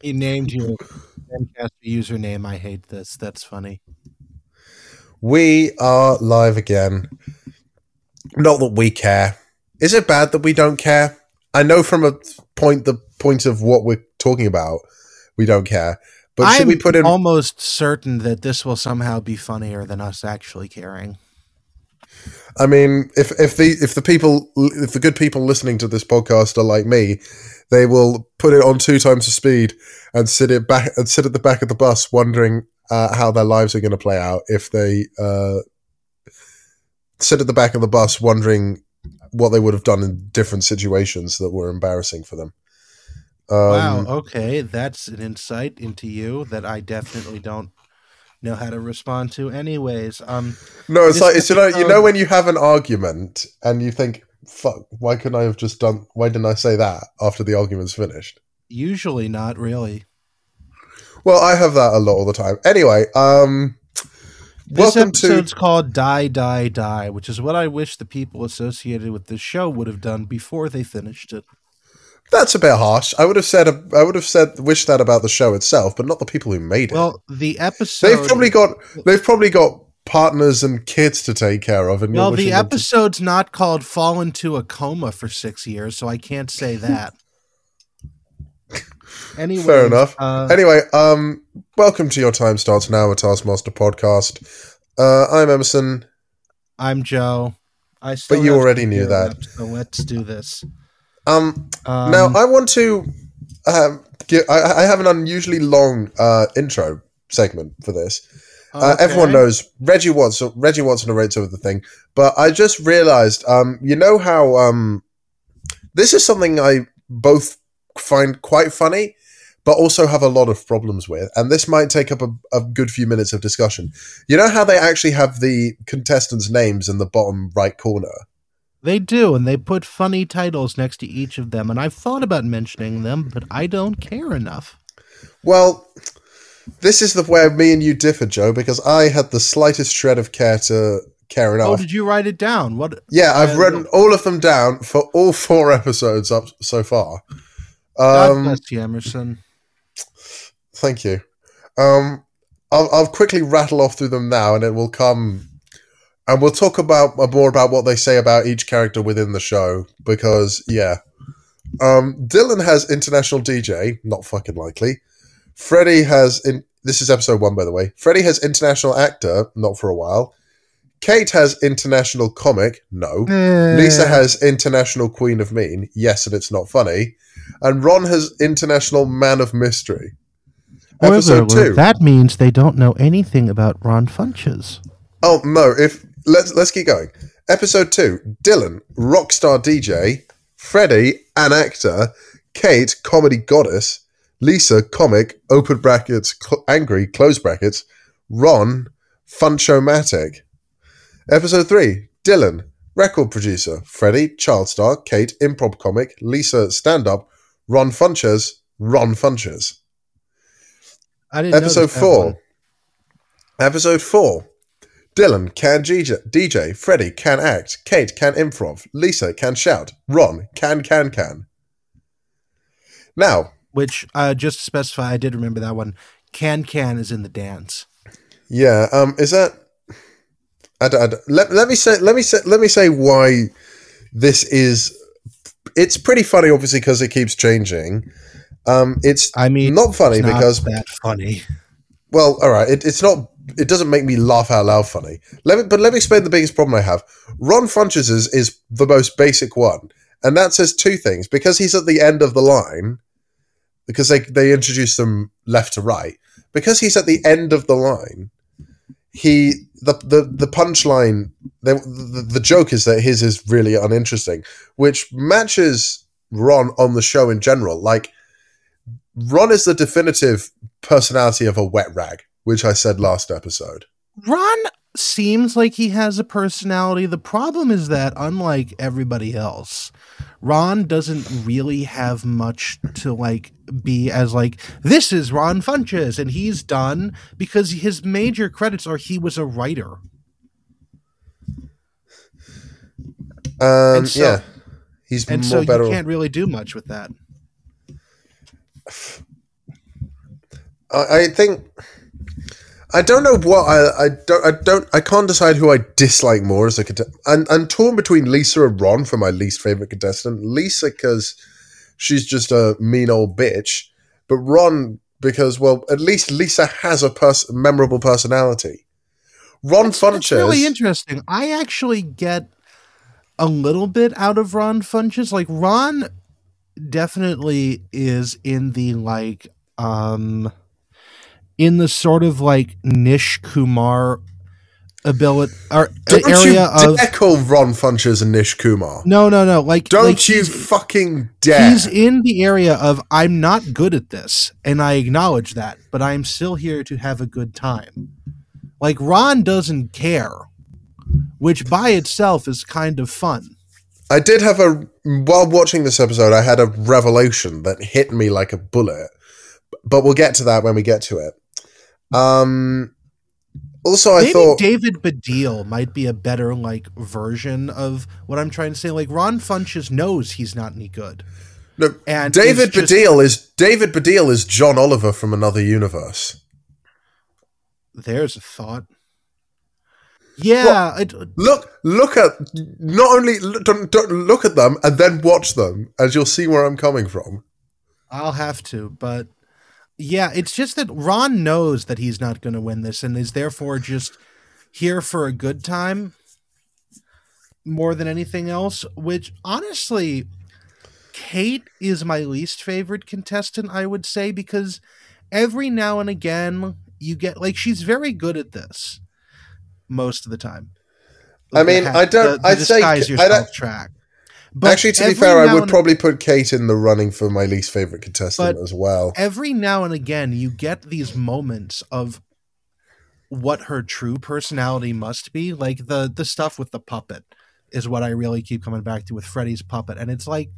He named you Zencastr username. I hate this. That's funny. We are live again. Not that we care. Is it bad that we don't care? I know from a point the point of what we're talking about, we don't care. But should I'm we put in almost certain that this will somehow be funnier than us actually caring. I mean, if if the if the people if the good people listening to this podcast are like me, they will put it on two times the speed and sit it back and sit at the back of the bus, wondering uh, how their lives are going to play out. If they uh, sit at the back of the bus, wondering what they would have done in different situations that were embarrassing for them. Um, wow. Okay, that's an insight into you that I definitely don't know how to respond to. Anyways, um, No, it's like it's you know you know when you have an argument and you think, "Fuck, why couldn't I have just done? Why didn't I say that after the argument's finished?" usually not really. Well, I have that a lot all the time. Anyway, um, This welcome to episode's called "Die, Die, Die," which is what I wish the people associated with this show would have done before they finished it. That's a bit harsh. I would have said I would have said wish that about the show itself, but not the people who made it. Well, the episode. they've probably got they've probably got partners and kids to take care of, and Well, the them to- episode's not called "Fall into a Coma" for six years, so I can't say that. anyway, Fair enough. Uh, Anyway, um, welcome to your time starts now, a Taskmaster podcast. Uh, I'm Emerson. I'm Joe. I still But you already knew that. up, so let's do this. Um, Um, now I want to um, get, I, I have an unusually long uh, intro segment for this. Uh, everyone knows Reggie Watson. Reggie Watson narrates over the thing, but I just realized, um, you know how um, this is something I both find quite funny, but also have a lot of problems with, and this might take up a, a good few minutes of discussion. You know how they actually have the contestants' names in the bottom right corner. They do, and they put funny titles next to each of them, and I've thought about mentioning them, but I don't care enough. Well, this is the where me and you differ, Joe, because I had the slightest shred of care to care enough. Oh, did you write it down? What? Yeah, I've Uh, written all of them down for all four episodes up so far. God Um, bless you, Emerson. thank you. Um, I'll, I'll quickly rattle off through them now, and it will come, and we'll talk about uh, more about what they say about each character within the show. Because yeah, um, Dylan has international DJ, not fucking likely. Freddie has in this is episode one, by the way. Freddie has international actor, not for a while. Kate has international comic, no. Lisa has International Queen of Mean. Yes, and it's not funny. And Ron has International Man of Mystery. Episode two. That means they don't know anything about Ron Funches. Oh no! If let's let's keep going. Episode two. Dylan, rockstar DJ. Freddie, an actor. Kate, comedy goddess. Lisa, comic. Open brackets. Cl- angry. Close brackets. Ron, funchomatic. Episode three. Dylan, record producer. Freddie, child star. Kate, improv comic. Lisa, stand up. Ron Funches. Ron Funches. I didn't. Episode four. Episode four. Dylan can DJ, DJ. Freddie can act. Kate can improv. Lisa can shout. Ron can can can. Now, Which, uh, just to specify, I did remember that one. Can Can is in the dance. yeah, um, is that? I, I let, let me say let me say let me say why this is. It's pretty funny, obviously, because it keeps changing. Um, it's I mean, not funny it's not because that funny. Well, all right. It, it's not. It doesn't make me laugh out loud funny. Let me, but let me explain the biggest problem I have. Ron Funches is, is the most basic one, and that says two things. Because he's at the end of the line, because they they introduce them left to right. Because he's at the end of the line, he the the the punchline. The, the the joke is that his is really uninteresting, which matches Ron on the show in general. Like Ron is the definitive personality of a wet rag, which I said last episode. Ron seems like he has a personality. The problem is that, unlike everybody else, Ron doesn't really have much to like be as like this is Ron Funches, and he's done because his major credits are he was a writer. Um, And so- yeah, he's and more so you can't really do much with that. I, I think I don't know what I, I don't I don't I can't decide who I dislike more as a contestant. I'm, I'm torn between Lisa and Ron for my least favorite contestant. Lisa because she's just a mean old bitch, but Ron because well at least Lisa has a pers- memorable personality. Ron Funches. really interesting. I actually get a little bit out of Ron Funches. Like Ron definitely is in the like um in the sort of like Nish Kumar ability or don't area you of dare call Ron Funches and Nish Kumar. no no no like Don't like you fucking dare. He's in the area of I'm not good at this, and I acknowledge that, but I'm still here to have a good time. Like Ron doesn't care, which by itself is kind of fun. I did have a while watching this episode. I had a revelation that hit me like a bullet, but we'll get to that when we get to it. Um, also, I Maybe thought David Baddiel might be a better like version of what I'm trying to say. Like Ron Funches knows he's not any good, no, and David is just- is David Baddiel is John Oliver from another universe. There's a thought. Yeah, it, Look, look at not only don't, don't look at them and then watch them, as you'll see where I'm coming from. I'll have to, but yeah, it's just that Ron knows that he's not going to win this and is therefore just here for a good time more than anything else, which honestly Kate is my least favorite contestant, I would say because every now and again you get like she's very good at this most of the time. I mean, I don't- I'd say- disguise I don't- track. Actually, to be fair, I would and- probably put Kate in the running for my least favorite contestant as well. every now and again you get these moments of what her true personality must be like the the stuff with the puppet is what i really keep coming back to with freddie's puppet and it's like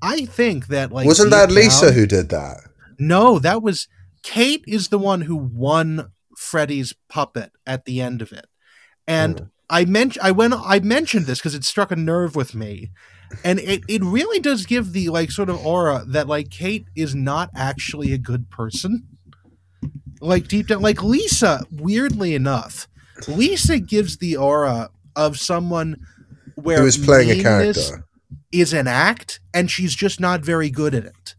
i think that like Wasn't that Lisa down- who did that? no that was kate is the one who won freddie's puppet at the end of it and Hmm. I mentioned I went I mentioned this because it struck a nerve with me. And it, it really does give the like sort of aura that like Kate is not actually a good person. Like deep down like Lisa, weirdly enough, Lisa gives the aura of someone where Who is playing a character? is an act and she's just not very good at it.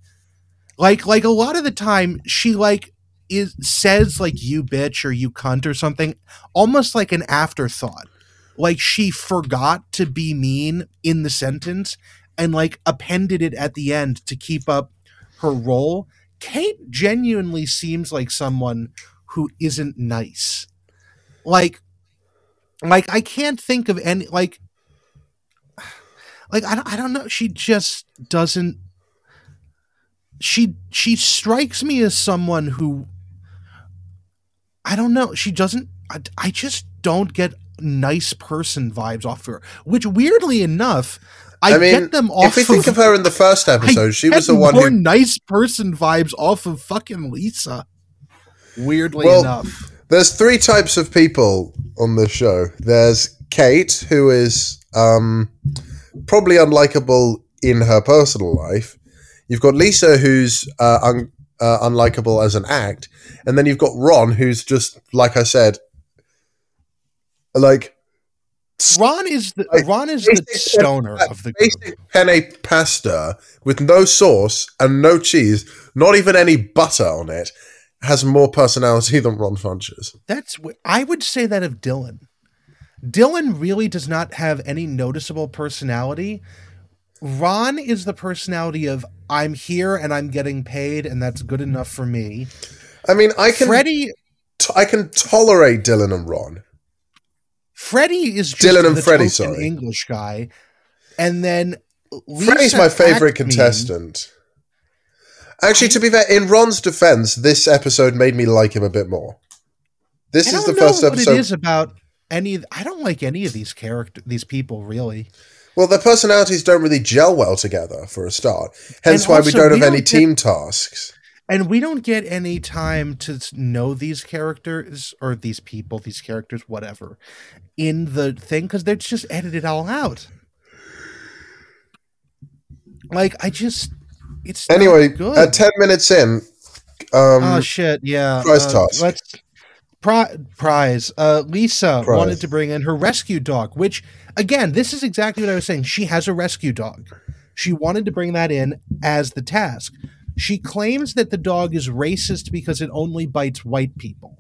Like like a lot of the time she like is says like you bitch or you cunt or something almost like an afterthought. Like she forgot to be mean in the sentence and like appended it at the end to keep up her role. Kate genuinely seems like someone who isn't nice. Like like I can't think of any like like I don't, I don't know she just doesn't she she strikes me as someone who I don't know she doesn't I, I just don't get nice person vibes off her which weirdly enough I, I mean, get them off if we think of her in the first episode, she was the one more who. nice person vibes off of fucking Lisa weirdly Well, enough There's three types of people on this show. There's Kate, who is um, probably unlikable in her personal life. You've got Lisa, who's uh, un- uh, unlikable as an act, and then you've got Ron, who's just like I said, like Ron is the like, Ron is the stoner of the group. basic penne pasta with no sauce and no cheese, not even any butter on it, has more personality than Ron Funches. That's I would say that of Dylan. Dylan really does not have any noticeable personality. Ron is the personality of I'm here and I'm getting paid and that's good enough for me. I mean, I can Freddie t- I can tolerate Dylan and Ron. Freddie is just Dylan and the Freddie, sorry. English guy. And then Freddie's my favorite Ackman- contestant. Actually, to be fair, in Ron's defense, this episode made me like him a bit more. This is the first episode. it is about any I don't like any of these character these people really. Well, their personalities don't really gel well together for a start. Hence why we don't we have any don't get- team tasks. And we don't get any time to know these characters or these people, these characters, whatever, in the thing because they're just edited all out. Like I just, it's Anyway, good. at 10 minutes in, Um, oh shit! Yeah. prize uh, task. Let's pri- prize. Uh, Lisa Prize. wanted to bring in her rescue dog, which again, this is exactly what I was saying. She has a rescue dog. She wanted to bring that in as the task. She claims that the dog is racist because it only bites white people.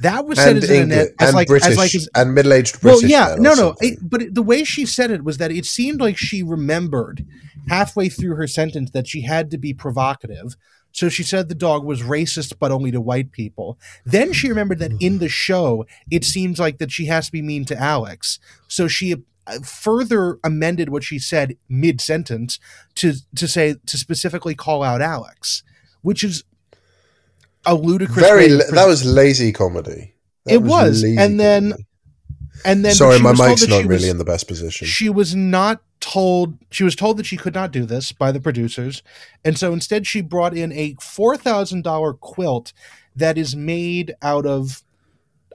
That was said and as, an, English, as and like British, as like as, and middle-aged British. well, yeah, no, no. It, but it, the way she said it was that it seemed like she remembered halfway through her sentence that she had to be provocative. So she said the dog was racist, but only to white people. Then she remembered that in the show, it seems like that she has to be mean to Alex. So she Uh, further amended what she said mid sentence to to say to specifically call out Alex, which is a ludicrous. Very. la- that was lazy comedy. That It was, lazy and then- comedy. and then Sorry, my mic's not really was- in the best position. she was not told she was told that she could not do this by the producers and so instead she brought in a $4000 quilt that is made out of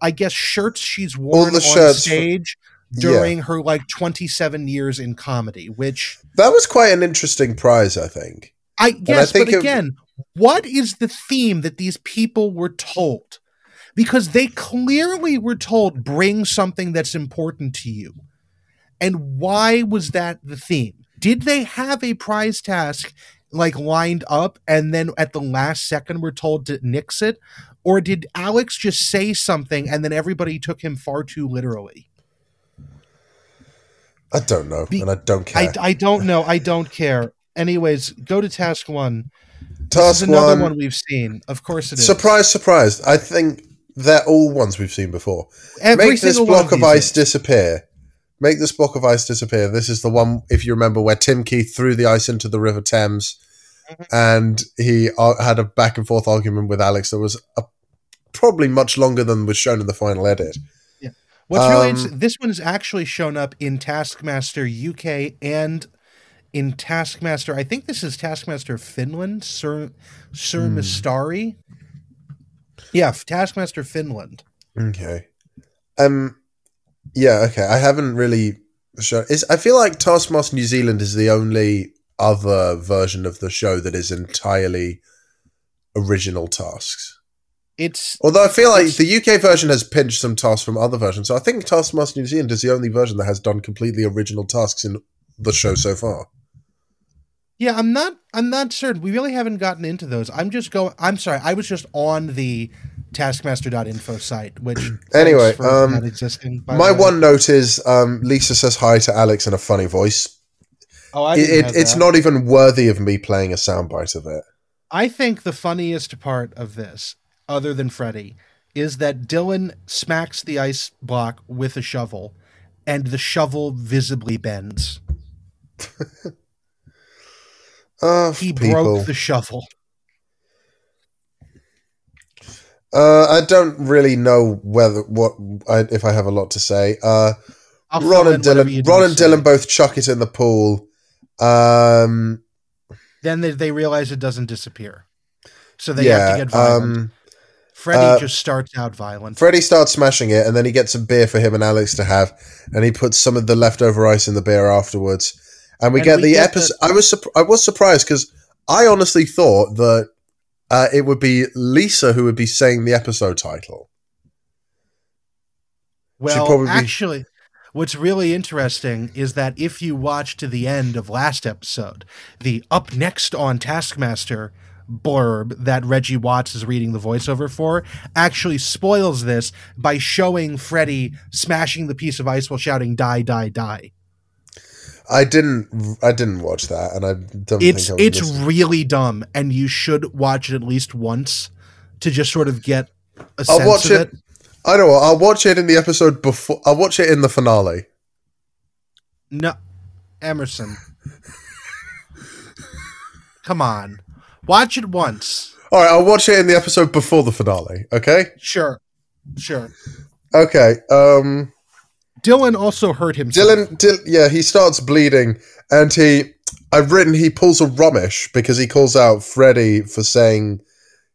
i guess shirts she's worn the on shirts stage during her like 27 years in comedy which that was quite an interesting prize, I think. i guess think but it- again what is the theme that these people were told? Because they clearly were told bring something that's important to you. And why was that the theme? Did they have a prize task like lined up and then at the last second were told to nix it? Or did alex just say something and then everybody took him far too literally I don't know, Be- and I don't care. I, I don't know i don't care anyways go to task one this Task is another one. one we've seen of course it is Surprise, surprise! I think they're all ones we've seen before. Every Make this block of ice is. disappear. Make this block of ice disappear. This is the one, if you remember, where Tim Key threw the ice into the River Thames, Mhm. and he uh, had a back and forth argument with Alex that was uh probably much longer than was shown in the final edit. What's really Um, interesting, this one's actually shown up in Taskmaster UK and in Taskmaster. I think this is Taskmaster Finland, Sir Sir Hmm. Mistari. Yeah, Taskmaster Finland. Okay. Um. Yeah. Okay. I haven't really shown. Is I feel like Taskmaster New Zealand is the only other version of the show that is entirely original tasks. It's Although I feel like the UK version has pinched some tasks from other versions, so I think Taskmaster New Zealand is the only version that has done completely original tasks in the show so far. yeah. I'm not. I'm not certain. We really haven't gotten into those. I'm just going. I'm sorry. I was just on the Taskmaster.info site, which Anyway, um, existing. My one note is um, Lisa says hi to Alex in a funny voice. Oh, I It, it, it's not even worthy of me playing a soundbite of it. I think the funniest part of this, other than Freddie, is that Dylan smacks the ice block with a shovel, and the shovel visibly bends. Uh, He people. broke the shovel. Uh, I don't really know whether what I, if I have a lot to say. Uh, Ron and in whatever you Dylan, Ron and say. Dylan both chuck it in the pool. Um, Then they, they realize it doesn't disappear, so they have to get violent. Um, Freddie uh, just starts out violent. Freddie starts smashing it, and then he gets some beer for him and Alex to have, and he puts some of the leftover ice in the beer afterwards. And we And get we the episode. I was surp- I was surprised because I honestly thought that uh, it would be Lisa who would be saying the episode title. well, probably- actually, what's really interesting is that if you watch to the end of last episode, the up next on Taskmaster blurb that Reggie Watts is reading the voiceover for actually spoils this by showing Freddie smashing the piece of ice while shouting "Die, die, die." I didn't. I didn't watch that, and I don't It's I it's listening. really dumb, and you should watch it at least once to just sort of get a I'll sense watch of it. I know. I'll watch it in the episode before. I'll watch it in the finale. No, Emerson. Come on, watch it once. All right, I'll watch it in the episode before the finale. Okay. Sure, sure. Okay. Um. Dylan also hurt himself. Dylan, Dil- yeah, he starts bleeding, and he, I've written he pulls a Romesh because he calls out Freddie for saying,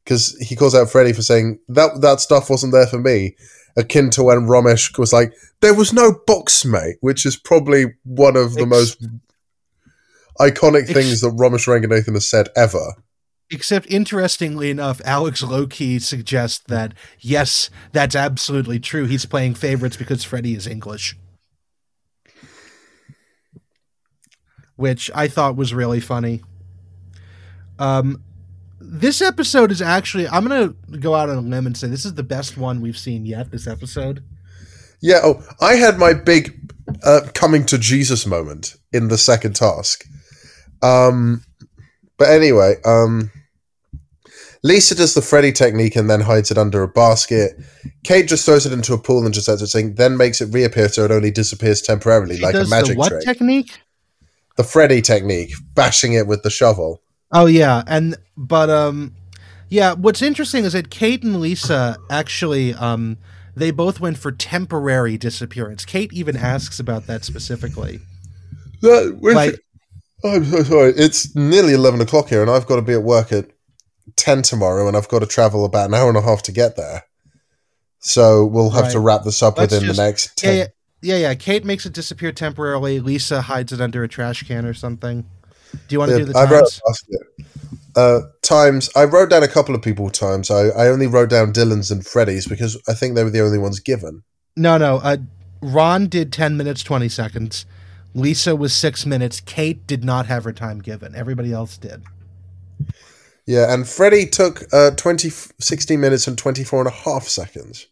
because he calls out Freddie for saying that that stuff wasn't there for me, akin to when Romesh was like, "There was no box, mate," which is probably one of the Ex- most iconic Ex- things that Romesh Ranganathan has said ever. Except, interestingly enough, Alex Lowkey suggests that yes, that's absolutely true. He's playing favorites because Freddie is English, which I thought was really funny. Um, this episode is actually I'm gonna go out on a limb and say this is the best one we've seen yet. This episode. Yeah. Oh, I had my big uh, coming to Jesus moment in the second task. Um, but anyway, um, Lisa does the Freddie technique and then hides it under a basket. Kate just throws it into a pool and just lets it sink, then makes it reappear so it only disappears temporarily, She like a magic the what trick. technique? the Freddie technique, bashing it with the shovel. Oh yeah, and but um, yeah. What's interesting is that Kate and Lisa actually um they both went for temporary disappearance. Kate even asks about that specifically. That, Like- I'm so sorry. It's nearly 11 o'clock here, and I've got to be at work at 10 tomorrow, and I've got to travel about an hour and a half to get there. So we'll have to wrap this up Let's within just- the next Yeah, 10. yeah, yeah, yeah. Kate makes it disappear temporarily. Lisa hides it under a trash can or something. Do you want to Yeah, do the I wrote times? uh, times. I wrote down a couple of people times. I, I only wrote down Dylan's and Freddie's because I think they were the only ones given. No, no. Uh, Ron did ten minutes twenty seconds. Lisa was six minutes. Kate did not have her time given. Everybody else did. Yeah, and Freddie took uh, 20, 16 minutes and 24 and a half seconds.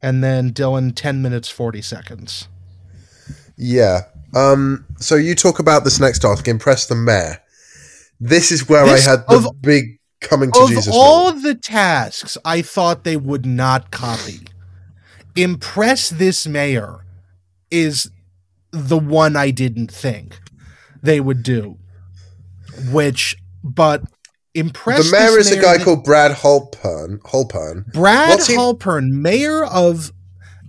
And then Dylan ten minutes forty seconds. Yeah. Um. So you talk about this next task, impress the mayor. This is where This- I had the of- big coming to of Jesus. all moment. the tasks I thought they would not copy, impress this mayor is the one I didn't think they would do. Which, but impress the mayor is a guy th- called Brad Holpern. Holpern. Brad what's he- Halpern, mayor of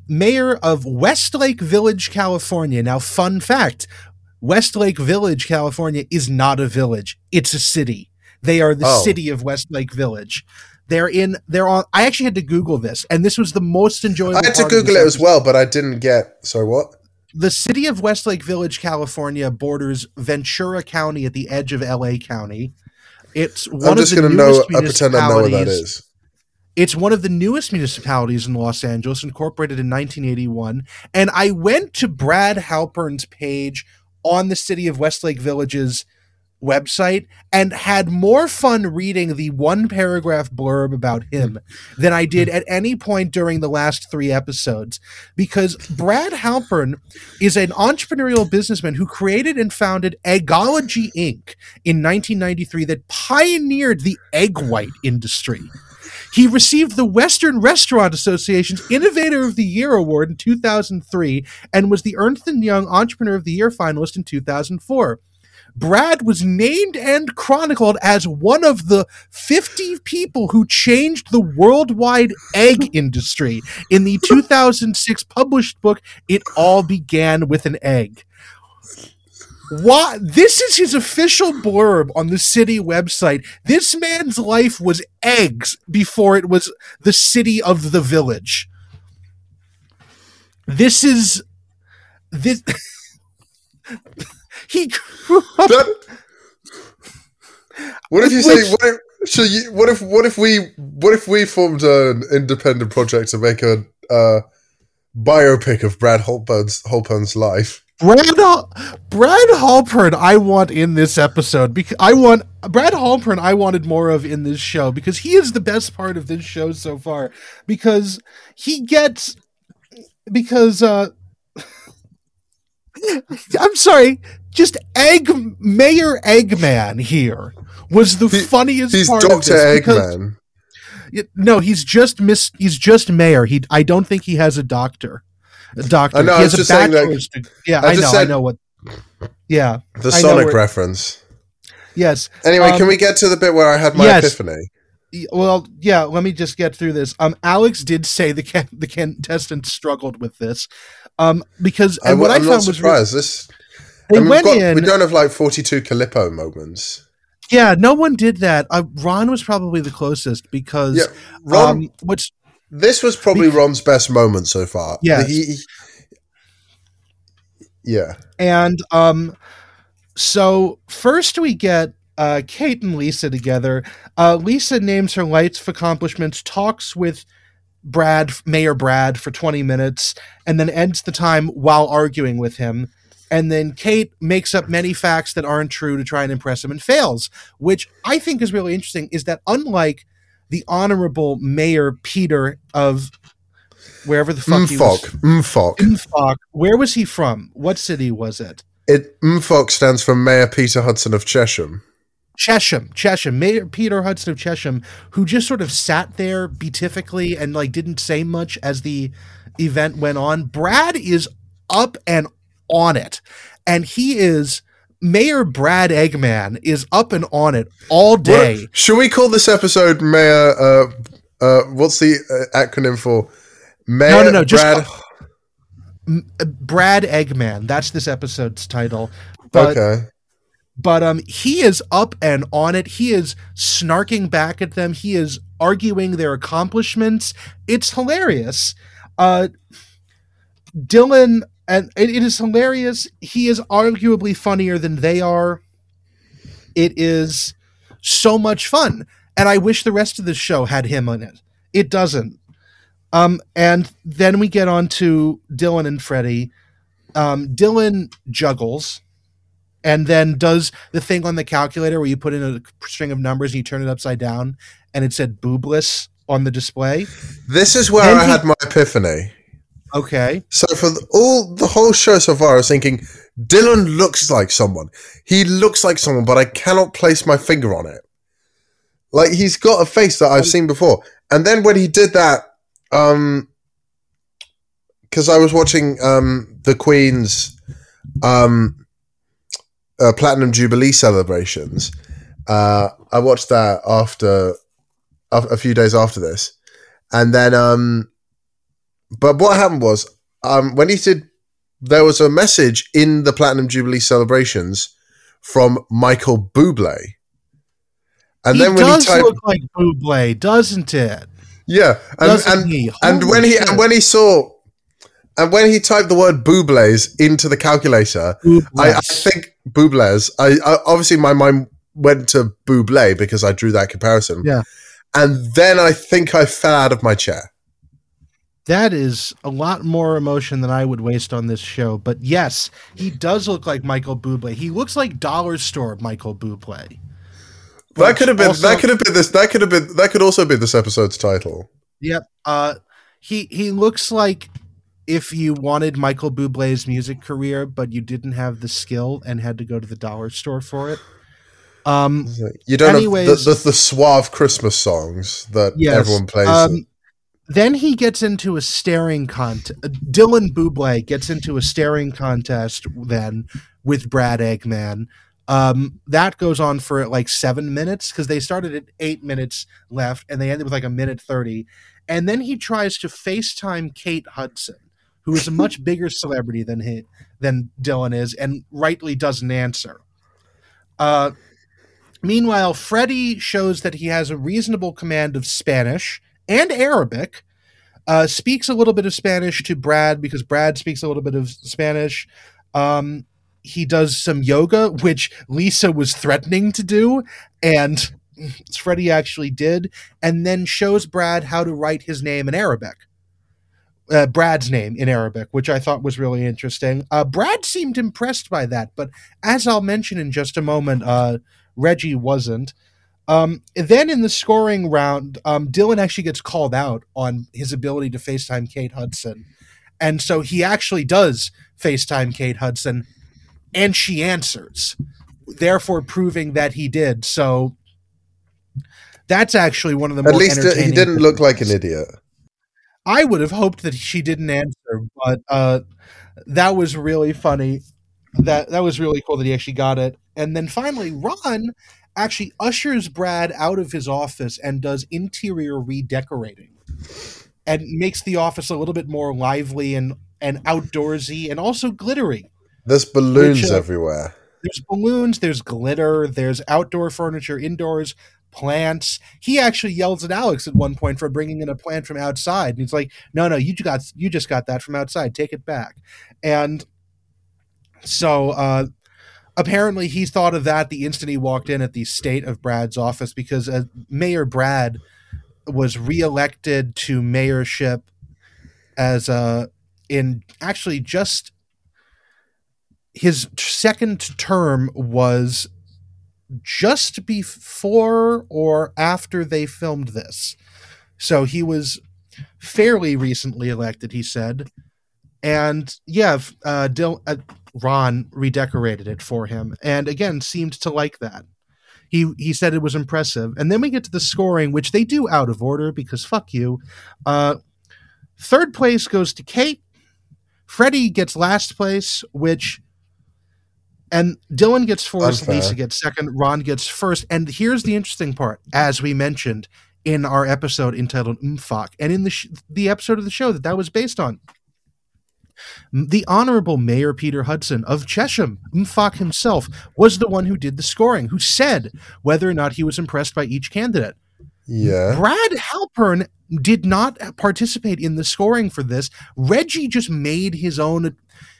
mayor of Westlake Village, California. Now, fun fact: Westlake Village, California, is not a village; it's a city. They are the Oh. city of Westlake Village. They're in. They're on. I actually had to Google this, and this was the most enjoyable. I had to Google it as well, but I didn't get. Sorry, what? The city of Westlake Village, California, borders Ventura County at the edge of LA County. It's one I'm of the know. newest I pretend I know what that municipalities- It's one of the newest municipalities in Los Angeles, incorporated in 1981. And I went to Brad Halpern's page on the City of Westlake Village's website and had more fun reading the one paragraph blurb about him than I did at any point during the last three episodes. Because Brad Halpern is an entrepreneurial businessman who created and founded Eggology Inc. in 1993 that pioneered the egg white industry. He received the Western Restaurant Association's Innovator of the Year award in 2003 and was the Ernst & Young Entrepreneur of the Year finalist in 2004. Brad was named and chronicled as one of the 50 people who changed the worldwide egg industry in the 2006 published book It All Began with an Egg. Why? This is his official blurb on the city website. This man's life was eggs before it was the city of the village. This is this. he grew up. That- what if you say? What if, so you, what if? What if we? What if we formed an independent project to make a uh, biopic of Brad Holpern's Holpern's life? Brad Brad Halpern I want in this episode because I want Brad Halpern I wanted more of in this show because he is the best part of this show so far because he gets because uh I'm sorry just egg Mayor Eggman here was the He- funniest He's part of Doctor this Eggman. No, he's just miss. He's just mayor. He. I don't think he has a doctor. A doctor. I know, He I has was a just saying that- Yeah, I I, know. I know what. Yeah. The I Sonic reference. Yes. Anyway, Um, can we get to the bit where I had my yes. epiphany? Well, yeah. Let me just get through this. Um, Alex did say the can- the contestants struggled with this, um, because I, and what I am found not was surprised. this they I mean, went got- in. We don't have like 42 Calippo moments. yeah, no one did that. Uh, Ron was probably the closest because Yeah, Ron. um, what's this was probably bec- Ron's best moment so far. Yeah, He- he- yeah. and um so first we get uh, Kate and Lisa together. Uh, Lisa names her lights of accomplishments, talks with Brad, Mayor Brad, for 20 minutes, and then ends the time while arguing with him. And then Kate makes up many facts that aren't true to try and impress him and fails, which I think is really interesting. Is that unlike the honorable Mayor Peter of wherever the fuck he was. Mfok. Mfok, where was he from? What city was it? It Mfok stands for Mayor Peter Hudson of Chesham. Chesham, Chesham, Mayor Peter Hudson of Chesham, who just sort of sat there beatifically and like didn't say much as the event went on. Brad is up and on it, and he is Mayor Brad Eggman is up and on it all day. What- Should we call this episode Mayor? Uh, uh, what's the uh, acronym for? Mayor No, no, no, just Brad. Uh, Brad Eggman, that's this episode's title. But okay. But um he is up and on it. He is snarking back at them. He is arguing their accomplishments. It's hilarious. Uh dylan and it, it is hilarious. He is arguably funnier than they are. It is so much fun. And i wish the rest of the show had him on it. It doesn't. Um and then we get on to dylan and freddie. Um dylan juggles and then does the thing on the calculator where you put in a string of numbers and you turn it upside down and it said boobless on the display. This is where Then I he- had my epiphany. Okay. So for the, all the whole show so far, I was thinking Dylan looks like someone. He looks like someone, but I cannot place my finger on it. Like he's got a face that I've seen before. And then when he did that, um, because I was watching um the Queen's um uh, Platinum Jubilee celebrations. Uh, I watched that after a, a few days after this, and then um but what happened was, um, when he did, there was a message in the Platinum Jubilee celebrations from Michael Bublé. And he then when he does typed, look like Buble, doesn't it? yeah, and Doesn't and, he? and when he and when he saw, and when he typed the word Bublés into the calculator, I, I think Bublés. I, I obviously my mind went to Bublé because I drew that comparison. Yeah. and then I think I fell out of my chair. that is a lot more emotion than I would waste on this show. But yes, he does look like Michael Bublé. He looks like dollar store Michael Bublé. That could have been. Also- that could have been this. That could have been. That could also be this episode's title. Yep. Uh, he he looks like if you wanted Michael Bublé's music career, but you didn't have the skill and had to go to the dollar store for it. Um, You don't Anyways- have the, the, the suave Christmas songs that yes. everyone plays. Um, then he gets into a staring contest. Dylan Buble gets into a staring contest then with Brad Eggman. Um, that goes on for like seven minutes because they started at eight minutes left and they ended with like a minute 30. And then he tries to FaceTime Kate Hudson, who is a much bigger celebrity than he, than Dylan is, and rightly doesn't answer. Uh, meanwhile, Freddie shows that he has a reasonable command of Spanish and Arabic. Uh, speaks a little bit of Spanish to Brad because Brad speaks a little bit of Spanish. Um, he does some yoga, which Lisa was threatening to do, and Freddie actually did, and then shows Brad how to write his name in Arabic. Uh, Brad's name in Arabic, which I thought was really interesting. Uh, Brad seemed impressed by that, but as I'll mention in just a moment, uh, Reggie wasn't. Um, then in the scoring round, um, Dylan actually gets called out on his ability to FaceTime Kate Hudson. And so he actually does FaceTime Kate Hudson, and she answers, therefore proving that he did. So that's actually one of the most. At least uh, he didn't look like an idiot. I would have hoped that she didn't answer, but uh, that was really funny. That that was really cool that he actually got it. And then finally, Ron actually ushers Brad out of his office and does interior redecorating, and makes the office a little bit more lively and and outdoorsy and also glittery. There's balloons Which, uh, everywhere. There's balloons, there's glitter, there's outdoor furniture, indoors, plants. He actually yells at Alex at one point for bringing in a plant from outside. And he's like, "No, no, you got you just got that from outside. Take it back." And so uh apparently he thought of that the instant he walked in at the state of Brad's office because uh, Mayor Brad was reelected to mayorship as uh in actually just his second term was just before or after they filmed this. So he was fairly recently elected, he said. And yeah, uh, Dil- uh, Ron redecorated it for him, and again seemed to like that. He he said it was impressive, and then we get to the scoring, which they do out of order because fuck you. Uh, third place goes to Kate. Freddie gets last place, which and Dylan gets fourth, Unfair. Lisa gets second, Ron gets first. And here's the interesting part, as we mentioned in our episode entitled Umfak, and in the sh- the episode of the show that that was based on. The Honorable Mayor Peter Hudson of Chesham, Umfak himself, was the one who did the scoring, who said whether or not he was impressed by each candidate. Yeah. Brad Halpern did not participate in the scoring for this. Reggie just made his own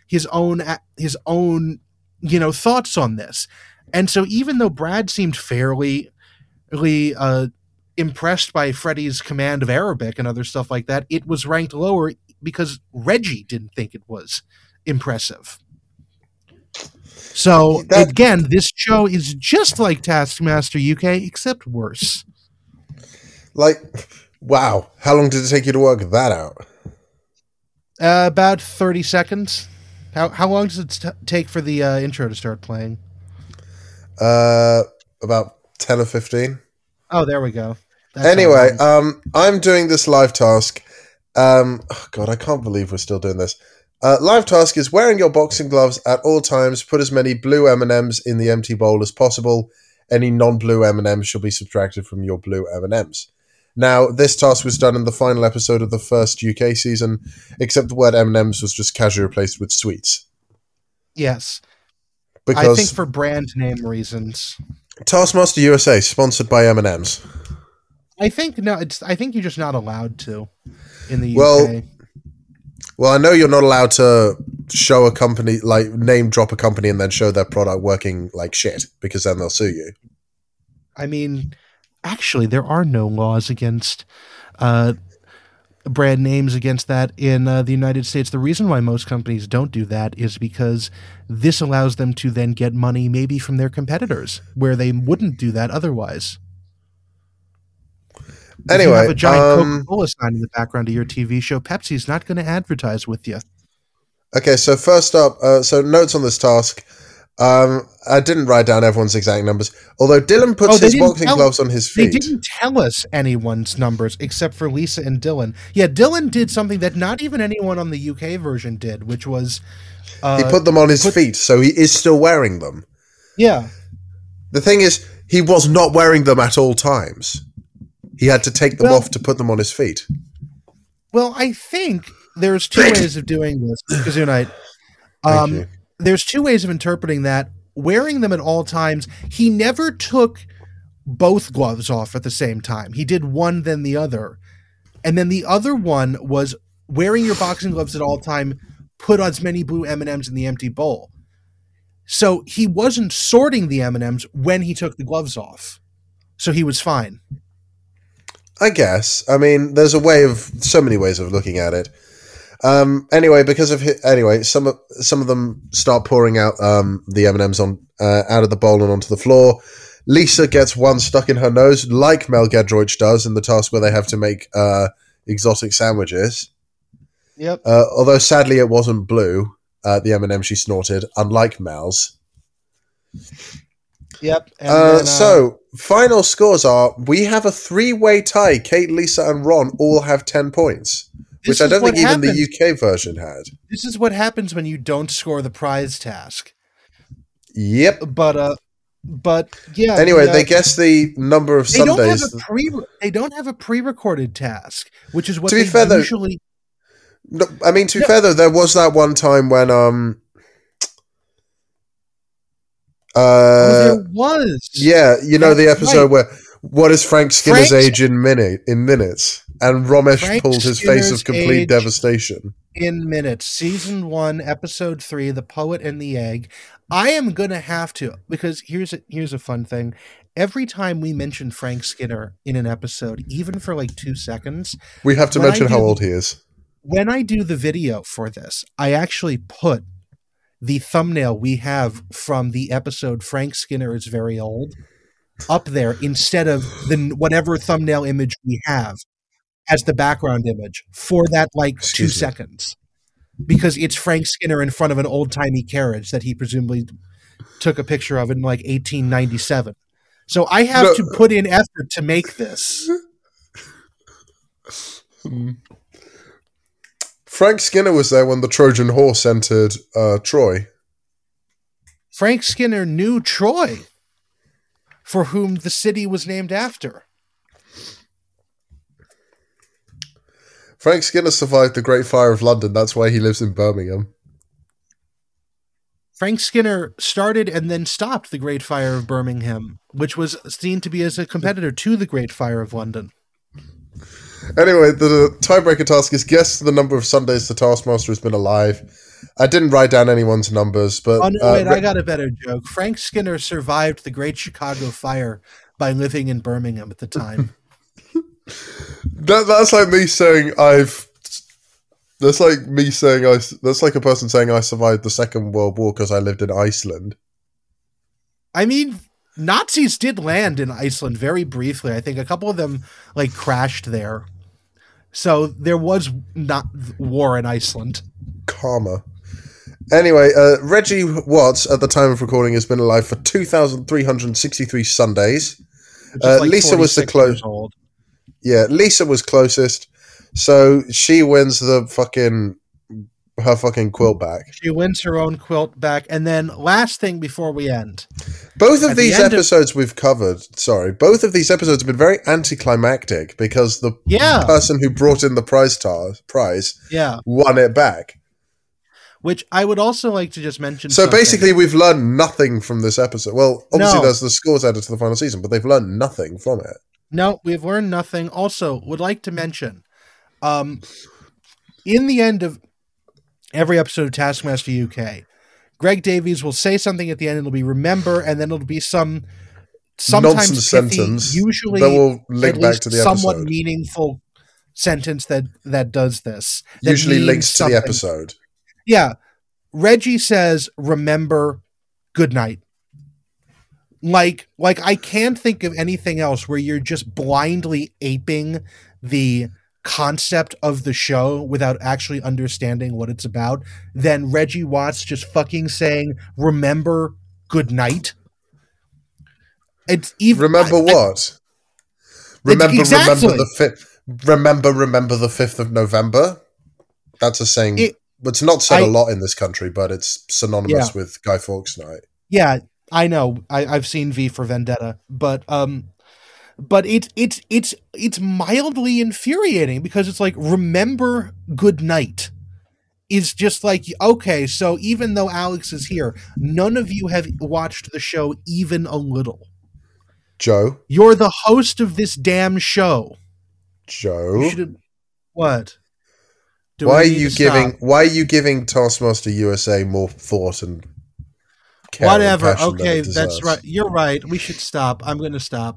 his own his own you know thoughts on this. And so even though Brad seemed fairly uh impressed by Freddie's command of Arabic and other stuff like that, it was ranked lower because Reggie didn't think it was impressive. So That- again, this show is just like Taskmaster UK, except worse. Like, wow. How long did it take you to work that out? Uh, about thirty seconds. How how long does it t- take for the uh, intro to start playing? Uh, about 10 or 15. Oh, there we go. That's anyway, um, I'm doing this live task. Um, oh God, I can't believe we're still doing this. Uh, live task is wearing your boxing gloves at all times. Put as many blue M and M's in the empty bowl as possible. Any non-blue M and M's shall be subtracted from your blue M and M's. Now, this task was done in the final episode of the first UK season, except the word M and M's was just casually replaced with sweets yes, because I think for brand name reasons. Taskmaster USA sponsored by M and M's. I think no, it's. I think you're just not allowed to in the Well, UK. Well, I know you're not allowed to show a company, like name drop a company and then show their product working like shit because then they'll sue you. I mean, actually, there are no laws against uh, brand names against that in uh, the United States. The reason why most companies don't do that is because this allows them to then get money maybe from their competitors, where they wouldn't do that otherwise. If you Anyway, have a giant um, Coca-Cola sign in the background of your TV show. Pepsi's not going to advertise with you. Okay, so first up, uh, so notes on this task. Um, I didn't write down everyone's exact numbers, although Dylan puts Oh, his boxing tell- gloves on his feet. They didn't tell us anyone's numbers except for Lisa and Dylan. Yeah, Dylan did something that not even anyone on the UK version did, which was uh, He put them on his put- feet, so he is still wearing them. yeah. The thing is, he was not wearing them at all times. He had to take them Well- off to put them on his feet. Well, I think there's two ways of doing this, Kazunite. Um. There's two ways of interpreting that. Wearing them at all times, he never took both gloves off at the same time. He did one, then the other. And then the other one was wearing your boxing gloves at all time, put as many blue M&Ms in the empty bowl. So he wasn't sorting the M&Ms when he took the gloves off. So he was fine. I guess. I mean, there's a way of so many ways of looking at it. Um, anyway, because of hi- anyway, some of some of them start pouring out um, the M and M's on uh, out of the bowl and onto the floor. Lisa gets one stuck in her nose, like Mel Giedroyc does in the task where they have to make uh, exotic sandwiches. Yep. Uh, although sadly, it wasn't blue. Uh, the M and M she snorted, unlike Mel's. Yep. And Uh, then, uh, so final scores are: we have a three-way tie. Kate, Lisa, and Ron all have ten points, this which I don't think even happens. the UK version had. This is what happens when you don't score the prize task. Yep. But uh but yeah. Anyway, the, uh, they guess the number of they don't have Sundays. a pre they don't have a pre-recorded task, which is what To be they fair, though- usually No, I mean, to be No. fair though, there was that one time when um. Uh, there was. yeah, you know the episode right. where what is Frank Skinner's Frank's- age in minute in minutes? And Romesh Frank pulled his face of complete devastation. in minutes. Season one, episode three, The Poet and the Egg. I am gonna have to because here's a here's a fun thing. Every time we mention Frank Skinner in an episode, even for like two seconds, We have to mention how old he is. when I do the video for this, I actually put the thumbnail we have from the episode Frank Skinner is very old up there instead of the whatever thumbnail image we have as the background image for that like two me. seconds because it's Frank Skinner in front of an old timey carriage that he presumably took a picture of in like 1897. So I have No. to put in effort to make this. Frank Skinner was there when the Trojan horse entered uh, Troy. Frank Skinner knew Troy, for whom the city was named after. Frank Skinner survived the Great Fire of London. That's why he lives in Birmingham. Frank Skinner started and then stopped the Great Fire of Birmingham, which was seen to be as a competitor to the Great Fire of London. Anyway, the tiebreaker task is guess the number of Sundays the Taskmaster has been alive. I didn't write down anyone's numbers, but Oh no, uh, wait, I got a better joke. Frank Skinner survived the Great Chicago Fire by living in Birmingham at the time. that, that's like me saying I've. That's like me saying I. That's like a person saying I survived the Second World War because I lived in Iceland. I mean, Nazis did land in Iceland very briefly. I think a couple of them like crashed there. So there was not war in Iceland. Karma. Anyway, uh, Reggie Watts at the time of recording has been alive for 2,363 Sundays. Uh, Lisa was the 46 clo- years old. Yeah, Lisa was closest, so she wins the fucking her fucking quilt back. She wins her own quilt back. And then last thing before we end. Both of At the these of- episodes we've covered, sorry, both of these episodes have been very anticlimactic because the Yeah. person who brought in the prize tar prize Yeah. won it back. Which I would also like to just mention. So something. basically, we've learned nothing from this episode. Well, obviously, No. there's the scores added to the final season, but they've learned nothing from it. No, we've learned nothing. Also, would like to mention, um, in the end of every episode of Taskmaster UK, Greg Davies will say something at the end. It'll be remember, and then it'll be some sometimes Nonsense pithy, sentence usually that will link back to the somewhat episode. meaningful sentence that that does this. that Usually links to something. the episode. Yeah. Reggie says, remember, good night. Like, like I can't think of anything else where you're just blindly aping the concept of the show without actually understanding what it's about than Reggie Watts just fucking saying, remember, good night. It's even Remember I- I- what? Remember, exactly. remember the fifth. Remember, remember the fifth of November. That's a saying. It- it's not said I- a lot in this country, but it's synonymous Yeah. with Guy Fawkes Night. Yeah, I know. I, I've seen V for Vendetta, but um, but it's it's it's it's mildly infuriating because it's like remember good night is just like okay. So even though Alex is here, none of you have watched the show even a little. Joe, You're the host of this damn show. Joe, what? Do why are you giving? stop? Why are you giving Taskmaster USA more thought and Whatever. Okay, that's right. You're right. We should stop. I'm going to stop.